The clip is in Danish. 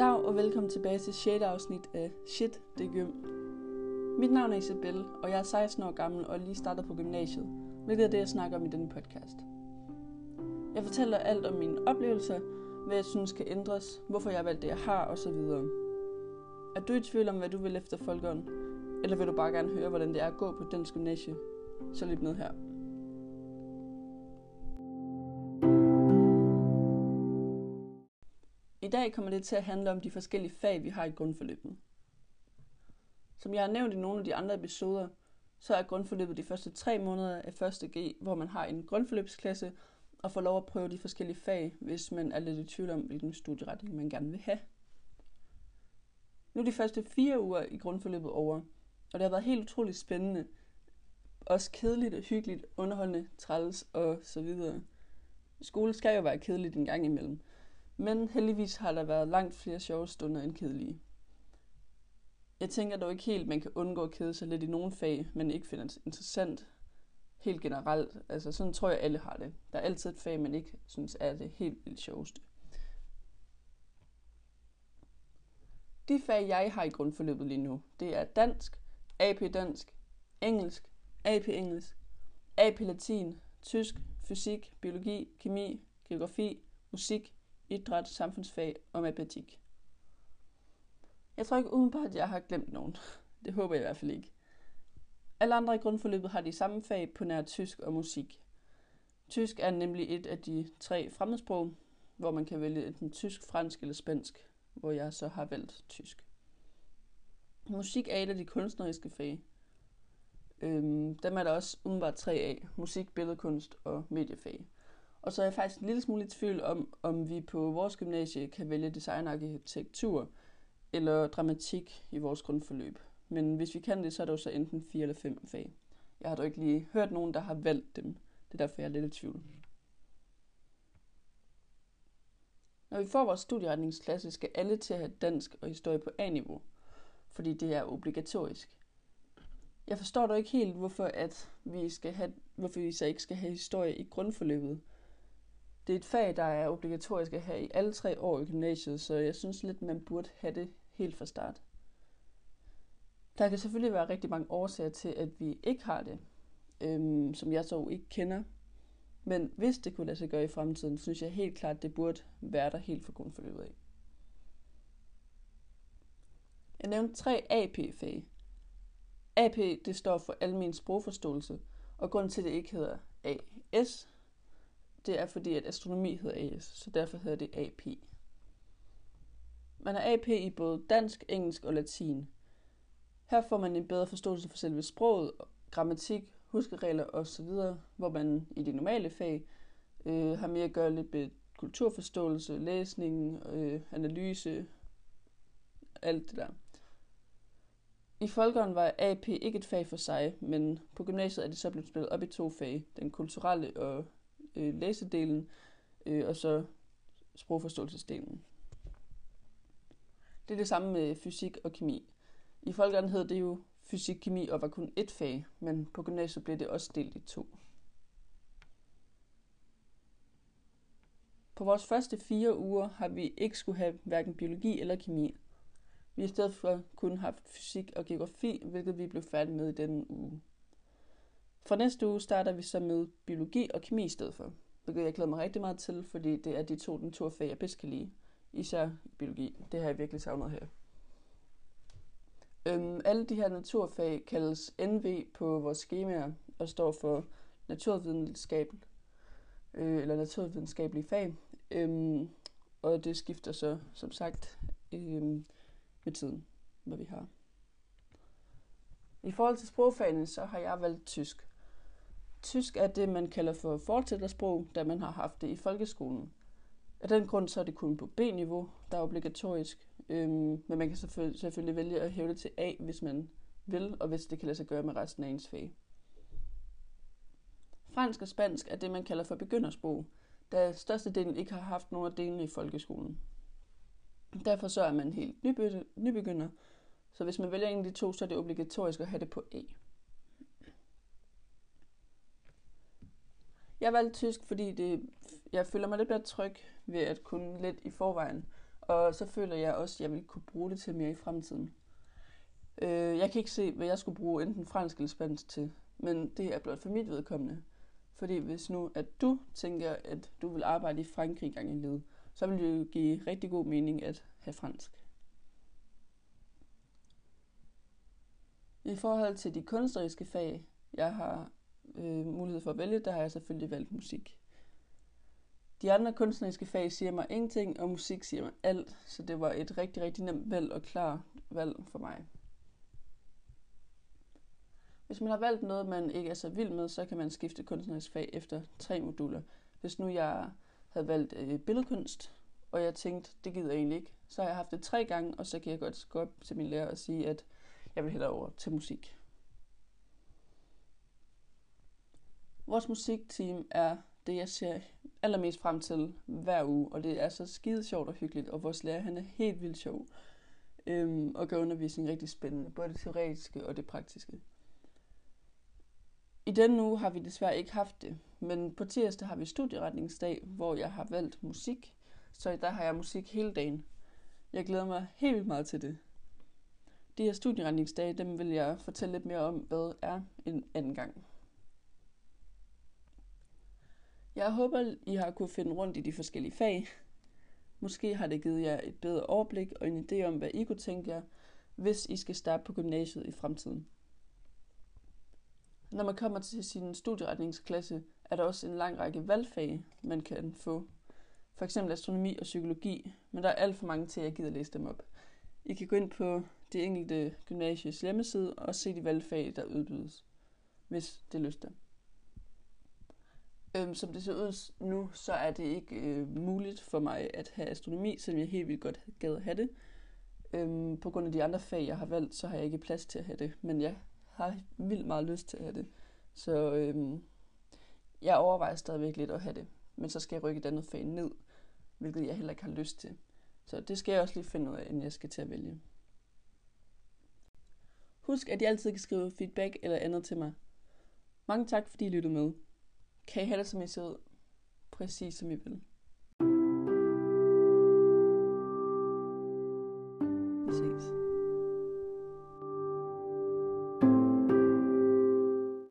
Dag og velkommen tilbage til 6. afsnit af Shit, det gym. Mit navn er Isabel, og jeg er 16 år gammel og lige startet på gymnasiet, hvilket er det, jeg snakker om i denne podcast. Jeg fortæller alt om mine oplevelser, hvad jeg synes kan ændres, hvorfor jeg valgte det, jeg har osv. Er du i tvivl om, hvad du vil efter folkeånd? Eller vil du bare gerne høre, hvordan det er at gå på den gymnasie? Så lyt med her. Dag kommer det til at handle om de forskellige fag, vi har i grundforløbet. Som jeg har nævnt i nogle af de andre episoder, så er grundforløbet de første tre måneder af 1. G, hvor man har en grundforløbsklasse og får lov at prøve de forskellige fag, hvis man er lidt i tvivl om, hvilken studieretning man gerne vil have. Nu er de første fire uger i grundforløbet over, og det har været helt utroligt spændende. Også kedeligt og hyggeligt, underholdende, træls og så videre. Skole skal jo være kedeligt en gang imellem, men heldigvis har der været langt flere sjove stunder end kedelige. Jeg tænker dog ikke helt, man kan undgå at kede sig lidt i nogle fag, men ikke finder det interessant helt generelt. Altså sådan tror jeg, alle har det. Der er altid et fag, man ikke synes er det helt vildt sjoveste. De fag, jeg har i grundforløbet lige nu, det er dansk, AP dansk, engelsk, AP engelsk, AP latin, tysk, fysik, biologi, kemi, geografi, musik, idræt, samfundsfag og matematik. Jeg tror ikke umiddelbart, at jeg har glemt nogen. Det håber jeg i hvert fald ikke. Alle andre i grundforløbet har de samme fag på nær tysk og musik. Tysk er nemlig et af de tre fremmedsprog, hvor man kan vælge enten tysk, fransk eller spansk, hvor jeg så har valgt tysk. Musik er et af de kunstneriske fag. Øhm, dem er der også umiddelbart tre af. Musik, billedkunst og mediefag. Og så er jeg faktisk en lille smule i tvivl om, om vi på vores gymnasie kan vælge designarkitektur eller dramatik i vores grundforløb. Men hvis vi kan det, så er det jo så enten fire eller fem fag. Jeg har dog ikke lige hørt nogen, der har valgt dem. Det er derfor, jeg er lidt i tvivl. Når vi får vores studieretningsklasse, skal alle til at have dansk og historie på A-niveau, fordi det er obligatorisk. Jeg forstår dog ikke helt, hvorfor, at vi, skal have, hvorfor vi så ikke skal have historie i grundforløbet. Det er et fag, der er obligatorisk at have i alle tre år i gymnasiet, så jeg synes lidt, man burde have det helt fra start. Der kan selvfølgelig være rigtig mange årsager til, at vi ikke har det, øhm, som jeg så ikke kender. Men hvis det kunne lade sig gøre i fremtiden, synes jeg helt klart, at det burde være der helt fra grundforløbet af. Jeg nævnte tre AP-fag. AP det står for almen sprogforståelse, og grund til, at det ikke hedder AS, det er fordi, at astronomi hedder AS, så derfor hedder det AP. Man har AP i både dansk, engelsk og latin. Her får man en bedre forståelse for selve sproget, grammatik, huskeregler osv., hvor man i de normale fag øh, har mere at gøre lidt med kulturforståelse, læsning, øh, analyse, alt det der. I folkeren var AP ikke et fag for sig, men på gymnasiet er det så blevet spillet op i to fag. Den kulturelle og øh, læsedelen, øh, og så sprogforståelsesdelen. Det er det samme med fysik og kemi. I folkeren hed det jo fysik, kemi og var kun ét fag, men på gymnasiet blev det også delt i to. På vores første fire uger har vi ikke skulle have hverken biologi eller kemi. Vi har i stedet for kun haft fysik og geografi, hvilket vi blev færdige med i denne uge. Fra næste uge starter vi så med biologi og kemi i stedet for, hvilket jeg glæder mig rigtig meget til, fordi det er de to naturfag, jeg bedst kan lide. Især biologi. Det har jeg virkelig savnet her. Øhm, alle de her naturfag kaldes NV på vores skemaer og står for naturvidenskab øh, eller naturvidenskabelige fag. Øhm, og det skifter så, som sagt, øhm, med tiden, hvad vi har. I forhold til sprogfagene, så har jeg valgt tysk. Tysk er det, man kalder for fortsættersprog, da man har haft det i folkeskolen. Af den grund så er det kun på B-niveau, der er obligatorisk. Øhm, men man kan selvfølgelig, selvfølgelig vælge at hæve det til A, hvis man vil, og hvis det kan lade sig gøre med resten af ens fag. Fransk og spansk er det, man kalder for begyndersprog, da størstedelen ikke har haft nogen af delene i folkeskolen. Derfor så er man helt nybegynder, så hvis man vælger en af de to, så er det obligatorisk at have det på A. Jeg valgte tysk, fordi det, jeg føler mig lidt mere tryg ved at kunne lidt i forvejen, Og så føler jeg også, at jeg vil kunne bruge det til mere i fremtiden. Øh, jeg kan ikke se, hvad jeg skulle bruge enten fransk eller spansk til, men det er blot for mit vedkommende. Fordi hvis nu, at du tænker, at du vil arbejde i Frankrig gang i livet, så vil det jo give rigtig god mening at have fransk. I forhold til de kunstneriske fag, jeg har øh, mulighed for at vælge, der har jeg selvfølgelig valgt musik. De andre kunstneriske fag siger mig ingenting, og musik siger mig alt, så det var et rigtig, rigtig nemt valg og klar valg for mig. Hvis man har valgt noget, man ikke er så vild med, så kan man skifte kunstnerisk fag efter tre moduler. Hvis nu jeg havde valgt øh, billedkunst, og jeg tænkte, det gider jeg egentlig ikke, så har jeg haft det tre gange, og så kan jeg godt gå op til min lærer og sige, at jeg vil hellere over til musik. Vores musikteam er det, jeg ser allermest frem til hver uge, og det er så skide sjovt og hyggeligt, og vores lærer han er helt vildt sjov øhm, og gør undervisningen rigtig spændende, både det teoretiske og det praktiske. I denne uge har vi desværre ikke haft det, men på tirsdag har vi studieretningsdag, hvor jeg har valgt musik, så der har jeg musik hele dagen. Jeg glæder mig helt vildt meget til det. De her studieretningsdage, dem vil jeg fortælle lidt mere om, hvad er en anden gang. Jeg håber, I har kunne finde rundt i de forskellige fag. Måske har det givet jer et bedre overblik og en idé om, hvad I kunne tænke jer, hvis I skal starte på gymnasiet i fremtiden. Når man kommer til sin studieretningsklasse, er der også en lang række valgfag, man kan få. For eksempel astronomi og psykologi, men der er alt for mange til, at jeg gider læse dem op. I kan gå ind på det enkelte gymnasies hjemmeside og se de valgfag, der udbydes, hvis det lyster. Øhm, som det ser ud nu, så er det ikke øh, muligt for mig at have astronomi, selvom jeg helt vildt godt gad at have det. Øhm, på grund af de andre fag, jeg har valgt, så har jeg ikke plads til at have det, men jeg har vildt meget lyst til at have det. Så øhm, jeg overvejer stadigvæk lidt at have det, men så skal jeg rykke et andet fag ned, hvilket jeg heller ikke har lyst til. Så det skal jeg også lige finde ud af, inden jeg skal til at vælge. Husk, at I altid kan skrive feedback eller andet til mig. Mange tak, fordi I lyttede med. Kan I have det, som I ser ud? Præcis som I vil.